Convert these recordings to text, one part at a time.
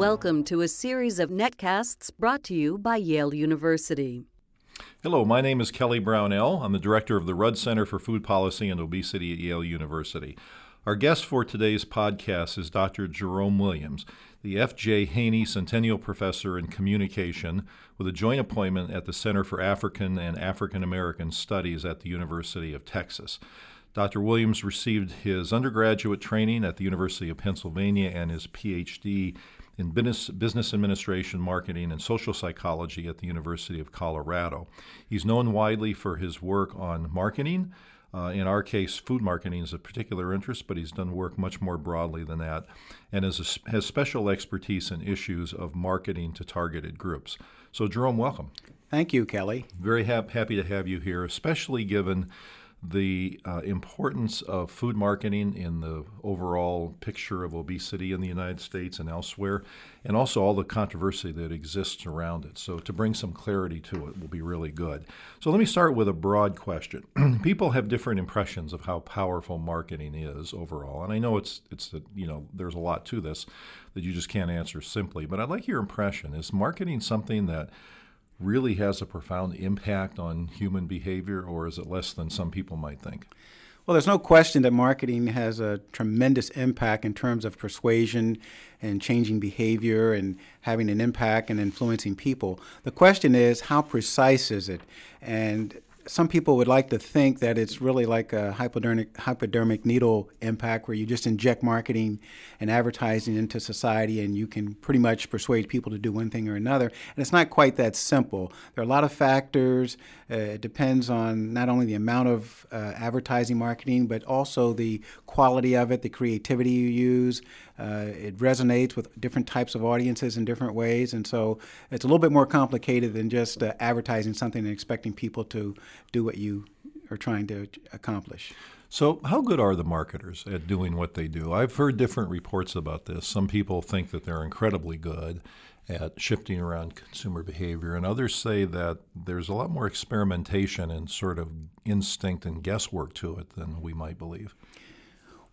Welcome to a series of netcasts brought to you by Yale University. Hello, my name is Kelly Brownell. I'm the director of the Rudd Center for Food Policy and Obesity at Yale University. Our guest for today's podcast is Dr. Jerome Williams, the F.J. Haney Centennial Professor in Communication with a joint appointment at the Center for African and African American Studies at the University of Texas. Dr. Williams received his undergraduate training at the University of Pennsylvania and his PhD in business, business administration, marketing, and social psychology at the University of Colorado. He's known widely for his work on marketing. Uh, in our case, food marketing is a particular interest, but he's done work much more broadly than that and is a, has special expertise in issues of marketing to targeted groups. So, Jerome, welcome. Thank you, Kelly. Very ha- happy to have you here, especially given the uh, importance of food marketing in the overall picture of obesity in the United States and elsewhere, and also all the controversy that exists around it. So, to bring some clarity to it will be really good. So, let me start with a broad question. People have different impressions of how powerful marketing is overall, and I know it's it's you know there's a lot to this that you just can't answer simply. But I'd like your impression: is marketing something that really has a profound impact on human behavior, or is it less than some people might think? Well, there's no question that marketing has a tremendous impact in terms of persuasion and changing behavior and having an impact and influencing people. The question is, how precise is it? And some people would like to think that it's really like a hypodermic, hypodermic needle impact where you just inject marketing and advertising into society and you can pretty much persuade people to do one thing or another. And it's not quite that simple. There are a lot of factors. Uh, it depends on not only the amount of uh, advertising marketing, but also the quality of it, the creativity you use. Uh, it resonates with different types of audiences in different ways. And so it's a little bit more complicated than just uh, advertising something and expecting people to do what you are trying to accomplish. So, how good are the marketers at doing what they do? I've heard different reports about this. Some people think that they're incredibly good at shifting around consumer behavior, and others say that there's a lot more experimentation and sort of instinct and guesswork to it than we might believe.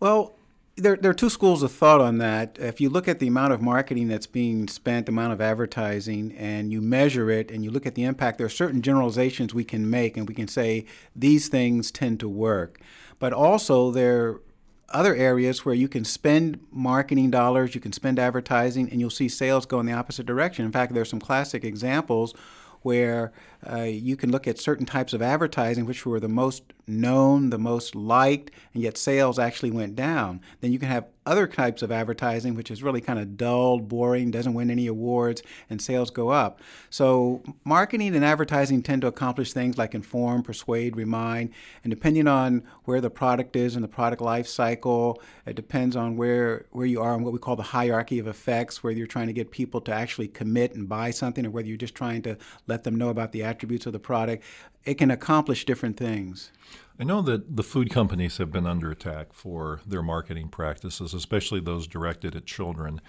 Well, there, there are two schools of thought on that. If you look at the amount of marketing that's being spent, the amount of advertising, and you measure it and you look at the impact, there are certain generalizations we can make and we can say these things tend to work. But also, there are other areas where you can spend marketing dollars, you can spend advertising, and you'll see sales go in the opposite direction. In fact, there are some classic examples where uh, you can look at certain types of advertising which were the most known, the most liked, and yet sales actually went down. Then you can have other types of advertising which is really kind of dull, boring, doesn't win any awards, and sales go up. So marketing and advertising tend to accomplish things like inform, persuade, remind, and depending on where the product is in the product life cycle, it depends on where where you are in what we call the hierarchy of effects, whether you're trying to get people to actually commit and buy something or whether you're just trying to let them know about the attributes of the product, it can accomplish different things. I know that the food companies have been under attack for their marketing practices, especially those directed at children.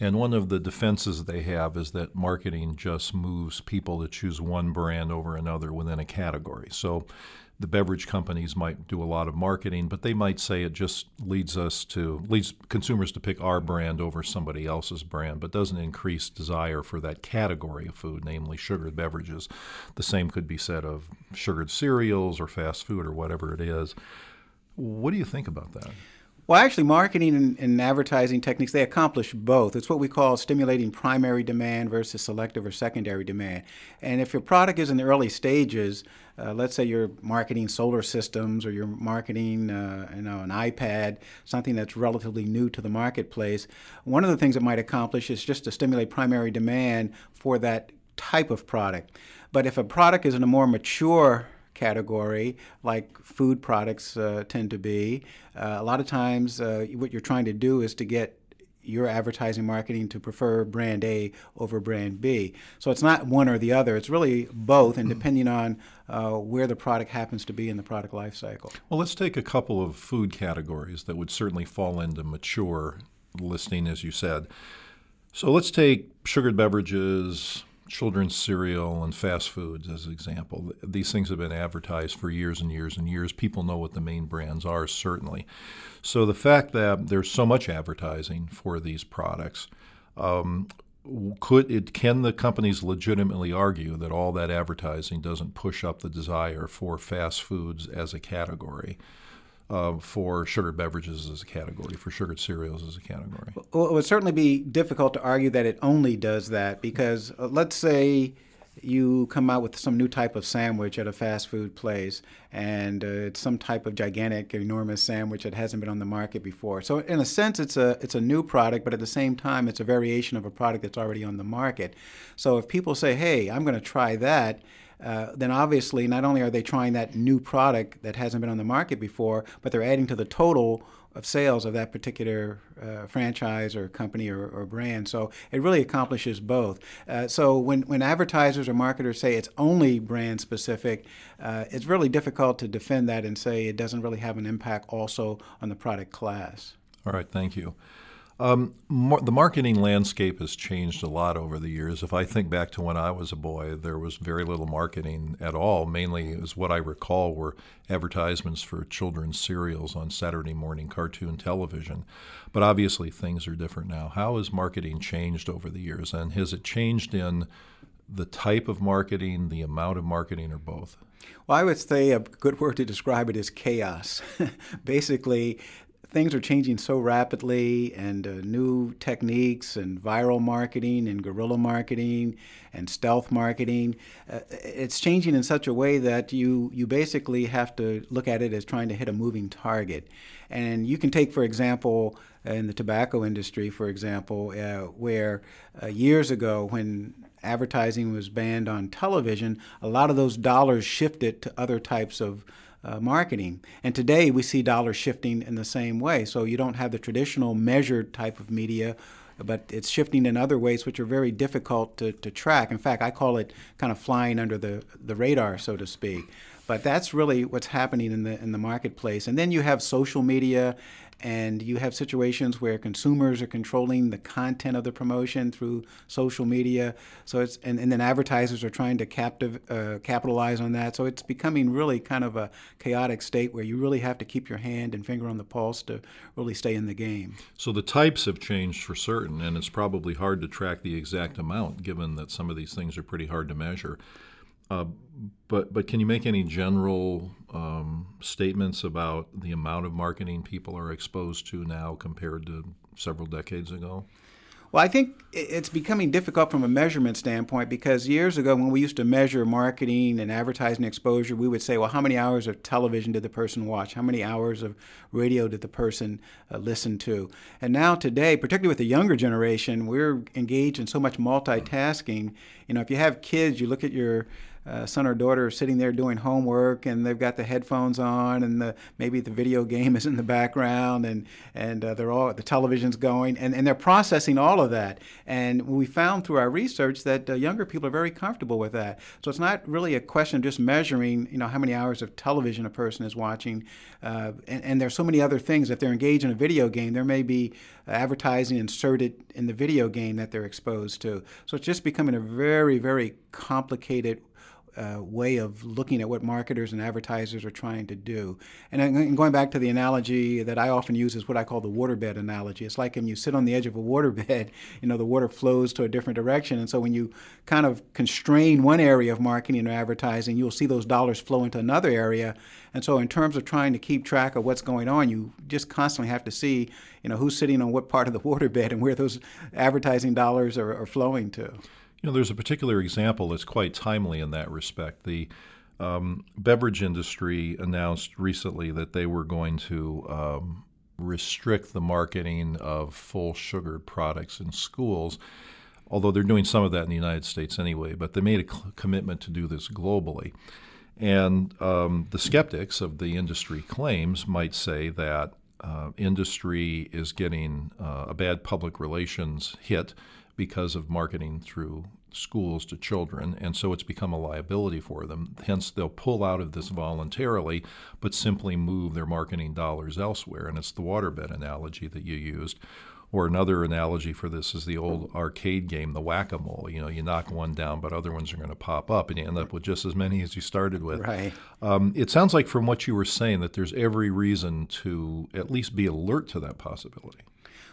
And one of the defenses they have is that marketing just moves people to choose one brand over another within a category. So the beverage companies might do a lot of marketing, but they might say it just leads us to leads consumers to pick our brand over somebody else's brand, but doesn't increase desire for that category of food, namely sugared beverages. The same could be said of sugared cereals or fast food or whatever it is. What do you think about that? Well, actually, marketing and, and, advertising techniques, they accomplish both. It's what we call stimulating primary demand versus selective or secondary demand. And if your product is in the early stages, uh, let's say you're marketing solar systems or you're marketing uh, you know, an iPad, something that's relatively new to the marketplace, one of the things it might accomplish is just to stimulate primary demand for that type of product. But if a product is in a more mature category, like food products uh, tend to be. Uh, a lot of times, uh, what you're trying to do is to get your advertising marketing to prefer brand A over brand B. So it's not one or the other, it's really both, and depending on uh, where the product happens to be in the product life cycle. Well, let's take a couple of food categories that would certainly fall into mature listing, as you said. So let's take sugared beverages, children's cereal and fast foods as an example. These things have been advertised for years and years and years. People know what the main brands are, certainly. So the fact that there's so much advertising for these products, um, could it can the companies legitimately argue that all that advertising doesn't push up the desire for fast foods as a category? Uh, for sugared beverages as a category, for sugared cereals as a category? Well, it would certainly be difficult to argue that it only does that because uh, let's say you come out with some new type of sandwich at a fast food place, and uh, it's some type of gigantic, enormous sandwich that hasn't been on the market before. So, in a sense, it's a it's a new product, but at the same time, it's a variation of a product that's already on the market. So, if people say, "Hey, I'm going to try that," uh, then obviously not only are they trying that new product that hasn't been on the market before, but they're adding to the total of sales of that particular uh, franchise or company or, or, brand. So it really accomplishes both. Uh, so when, when advertisers or marketers say it's only brand specific, uh, it's really difficult to defend that and say it doesn't really have an impact also on the product class. All right, thank you. Um, mar- the marketing landscape has changed a lot over the years. If I think back to when I was a boy, there was very little marketing at all. Mainly, as what I recall, were advertisements for children's cereals on Saturday morning cartoon television. But obviously, things are different now. How has marketing changed over the years, and has it changed in the type of marketing, the amount of marketing, or both? Well, I would say a good word to describe it is chaos. Basically, things are changing so rapidly, and uh, new techniques and viral marketing and guerrilla marketing and stealth marketing. Uh, it's changing in such a way that you you basically have to look at it as trying to hit a moving target. And you can take, for example, in the tobacco industry, for example, uh, where uh, years ago when advertising was banned on television, a lot of those dollars shifted to other types of uh, marketing. And today we see dollars shifting in the same way. So you don't have the traditional measured type of media, but it's shifting in other ways which are very difficult to, to track. In fact, I call it kind of flying under the, the radar, so to speak. But that's really what's happening in the in the marketplace. And then you have social media and you have situations where consumers are controlling the content of the promotion through social media. So it's and, and then advertisers are trying to captive uh, capitalize on that. So it's becoming really kind of a chaotic state where you really have to keep your hand and finger on the pulse to really stay in the game. So the types have changed for certain, and it's probably hard to track the exact amount, given that some of these things are pretty hard to measure. Uh, but but can you make any general um, statements about the amount of marketing people are exposed to now compared to several decades ago? Well, I think it's becoming difficult from a measurement standpoint because years ago, when we used to measure marketing and advertising exposure, we would say, well, how many hours of television did the person watch? How many hours of radio did the person uh, listen to? And now, today, particularly with the younger generation, we're engaged in so much multitasking. You know, if you have kids, you look at your uh, son or daughter sitting there doing homework and they've got the headphones on and the maybe the video game is in the background and and uh, they're all the television's going and, and they're processing all of that. And we found through our research that uh, younger people are very comfortable with that. So it's not really a question of just measuring you know how many hours of television a person is watching uh, and, and there's so many other things. If they're engaged in a video game there may be advertising inserted in the video game that they're exposed to. So it's just becoming a very very complicated way of looking at what marketers and advertisers are trying to do. And, and, going back to the analogy that I often use is what I call the waterbed analogy. It's like when you sit on the edge of a waterbed, you know, the water flows to a different direction. And so when you kind of constrain one area of marketing or advertising, you'll see those dollars flow into another area. And so in terms of trying to keep track of what's going on, you just constantly have to see, you know, who's sitting on what part of the waterbed and where those advertising dollars are, are flowing to. You know, there's a particular example that's quite timely in that respect. The um, beverage industry announced recently that they were going to um, restrict the marketing of full sugared products in schools, although they're doing some of that in the United States anyway, but they made a cl- commitment to do this globally. And um, the skeptics of the industry claims might say that uh, industry is getting uh, a bad public relations hit because of marketing through schools to children, and so it's become a liability for them. Hence, they'll pull out of this voluntarily, but simply move their marketing dollars elsewhere. And it's the waterbed analogy that you used. Or another analogy for this is the old arcade game, the whack a mole. You know, you knock one down, but other ones are going to pop up, and you end up with just as many as you started with. Right. Um, it sounds like from what you were saying that there's every reason to at least be alert to that possibility.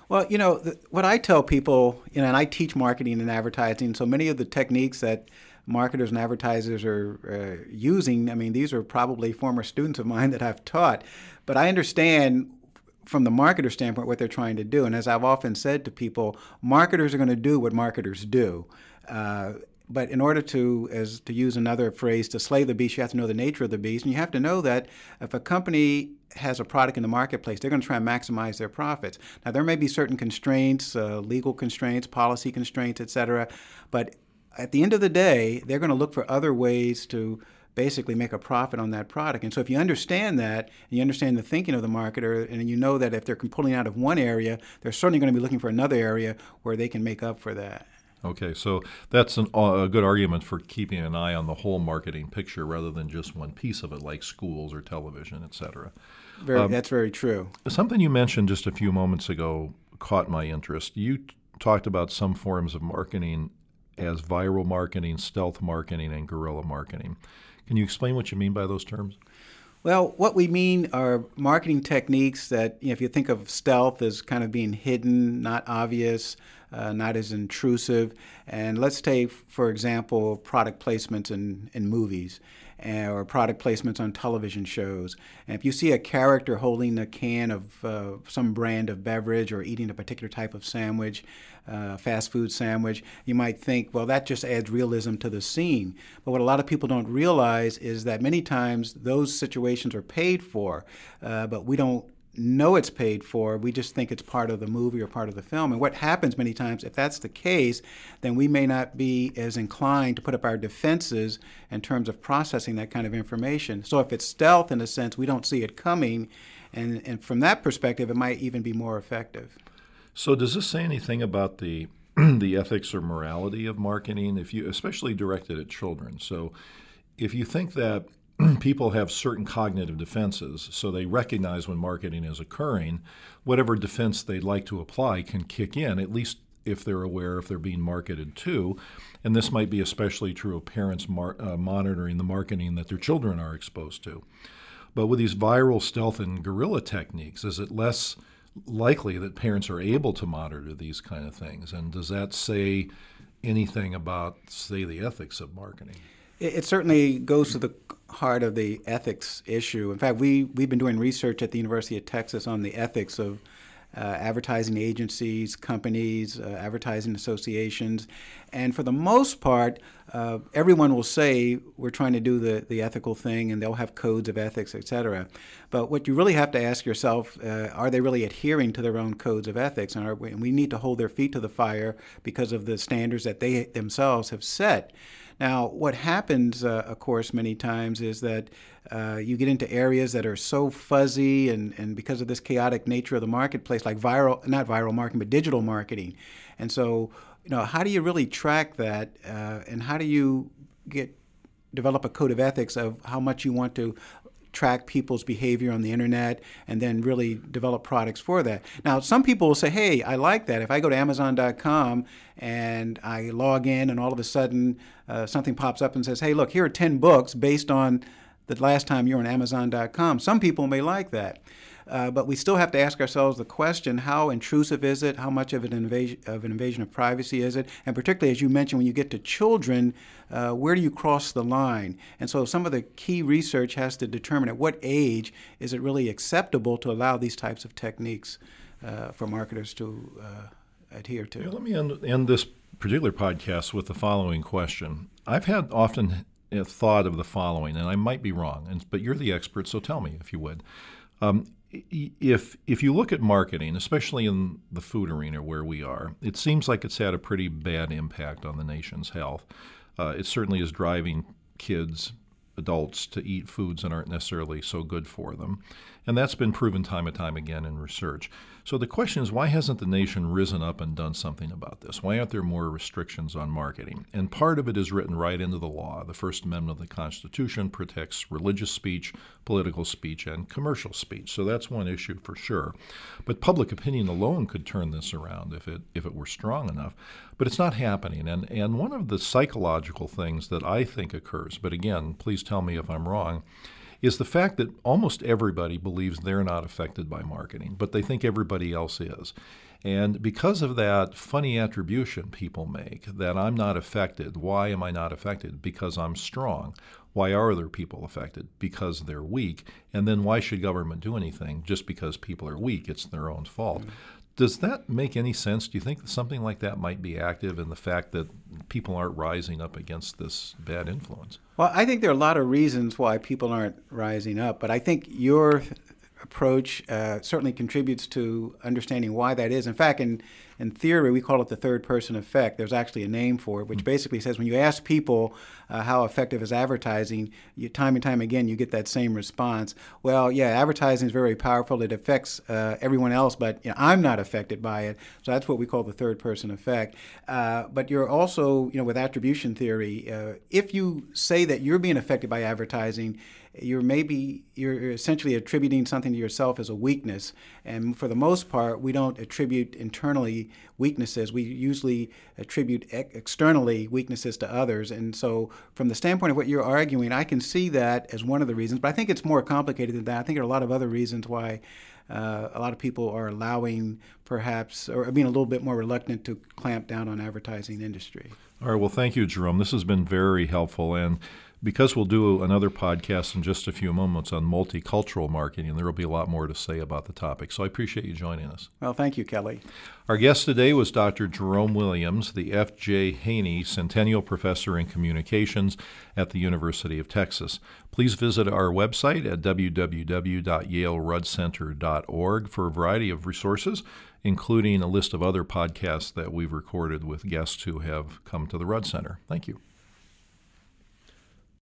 Well, you know, what I tell people, you know, and I teach marketing and advertising, so many of the techniques that marketers and advertisers are uh, using, I mean, these are probably former students of mine that I've taught, but I understand from the marketer standpoint what they're trying to do. And as I've often said to people, marketers are going to do what marketers do. Uh, but in order to, as to use another phrase, to slay the beast, you have to know the nature of the beast, and you have to know that if a company has a product in the marketplace, they're going to try and maximize their profits. Now, there may be certain constraints, uh, legal constraints, policy constraints, et cetera, but at the end of the day, they're going to look for other ways to basically make a profit on that product. And so if you understand that, and you understand the thinking of the marketer, and you know that if they're pulling out of one area, they're certainly going to be looking for another area where they can make up for that. Okay, so that's an, uh, a good argument for keeping an eye on the whole marketing picture rather than just one piece of it, like schools or television, et cetera. Very, um, that's very true. Something you mentioned just a few moments ago caught my interest. You t- talked about some forms of marketing as viral marketing, stealth marketing, and guerrilla marketing. Can you explain what you mean by those terms? Well, what we mean are marketing techniques that, you know, if you think of stealth as kind of being hidden, not obvious, uh, not as intrusive. And let's take, for example, product placements in, in movies or product placements on television shows. And if you see a character holding a can of uh, some brand of beverage or eating a particular type of sandwich, uh, fast food sandwich, you might think, well, that just adds realism to the scene. But what a lot of people don't realize is that many times those situations are paid for, uh, but we don't know it's paid for. We just think it's part of the movie or part of the film. And what happens many times, if that's the case, then we may not be as inclined to put up our defenses in terms of processing that kind of information. So if it's stealth, in a sense, we don't see it coming. And, and from that perspective, it might even be more effective. So does this say anything about the the ethics or morality of marketing, if you especially directed at children? So if you think that people have certain cognitive defenses, so they recognize when marketing is occurring. Whatever defense they'd like to apply can kick in, at least if they're aware if they're being marketed to. And this might be especially true of parents mar- uh, monitoring the marketing that their children are exposed to. But with these viral stealth and guerrilla techniques, is it less likely that parents are able to monitor these kind of things? And does that say anything about, say, the ethics of marketing? It, it certainly goes to the heart of the ethics issue. In fact, we, we've been doing research at the University of Texas on the ethics of uh, advertising agencies, companies, uh, advertising associations. And for the most part, uh, everyone will say we're trying to do the, the ethical thing and they'll have codes of ethics, et cetera. But what you really have to ask yourself uh, are they really adhering to their own codes of ethics? And, are, and we need to hold their feet to the fire because of the standards that they themselves have set. Now, what happens, uh, of course, many times is that uh, you get into areas that are so fuzzy, and, and because of this chaotic nature of the marketplace, like viral, not viral marketing, but digital marketing. And so, you know, how do you really track that, uh, and how do you get develop a code of ethics of how much you want to track people's behavior on the internet and then really develop products for that. Now, some people will say, hey, I like that. If I go to Amazon.com and I log in and all of a sudden uh, something pops up and says, hey, look, here are 10 books based on the last time you were on Amazon.com. Some people may like that. Uh, but we still have to ask ourselves the question: How intrusive is it? How much of an invasion of an invasion of privacy is it? And particularly, as you mentioned, when you get to children, uh, where do you cross the line? And so, some of the key research has to determine at what age is it really acceptable to allow these types of techniques uh, for marketers to uh, adhere to. Let me end, end this particular podcast with the following question. I've had often thought of the following, and I might be wrong, and, but you're the expert, so tell me if you would. Um, if if you look at marketing, especially in the food arena where we are, it seems like it's had a pretty bad impact on the nation's health. Uh, it certainly is driving kids, adults, to eat foods that aren't necessarily so good for them, and that's been proven time and time again in research. So the question is, why hasn't the nation risen up and done something about this? Why aren't there more restrictions on marketing? And part of it is written right into the law. The First Amendment of the Constitution protects religious speech, political speech, and commercial speech. So that's one issue for sure. But public opinion alone could turn this around if it if it were strong enough. But it's not happening. And and one of the psychological things that I think occurs, but again, please tell me if I'm wrong is the fact that almost everybody believes they're not affected by marketing, but they think everybody else is. And because of that funny attribution people make that I'm not affected, why am I not affected? Because I'm strong. Why are other people affected? Because they're weak. And then why should government do anything just because people are weak? It's their own fault. Mm-hmm. Does that make any sense? Do you think something like that might be active in the fact that people aren't rising up against this bad influence? Well, I think there are a lot of reasons why people aren't rising up, but I think your approach uh, certainly contributes to understanding why that is. In fact, in, in theory, we call it the third person effect. There's actually a name for it, which mm. basically says when you ask people uh, how effective is advertising, you, time and time again, you get that same response. Well, yeah, advertising is very powerful. It affects uh, everyone else, but you know, I'm not affected by it. So that's what we call the third person effect. Uh, but you're also, you know, with attribution theory, uh, if you say that you're being affected by advertising, you're maybe you're essentially attributing something to yourself as a weakness and for the most part we don't attribute internally weaknesses. We usually attribute ex- externally weaknesses to others. And so from the standpoint of what you're arguing i can see that as one of the reasons but i think it's more complicated than that. I think there are a lot of other reasons why uh, a lot of people are allowing perhaps or being a little bit more reluctant to clamp down on advertising industry. All right. Well thank you jerome. This has been very helpful. And because we'll do another podcast in just a few moments on multicultural marketing, and there will be a lot more to say about the topic. So I appreciate you joining us. Well, thank you, Kelly. Our guest today was Dr. Jerome Williams, the F.J. Haney Centennial Professor in Communications at the University of Texas. Please visit our website at www.yaleruddcenter.org for a variety of resources, including a list of other podcasts that we've recorded with guests who have come to the Rudd Center. Thank you.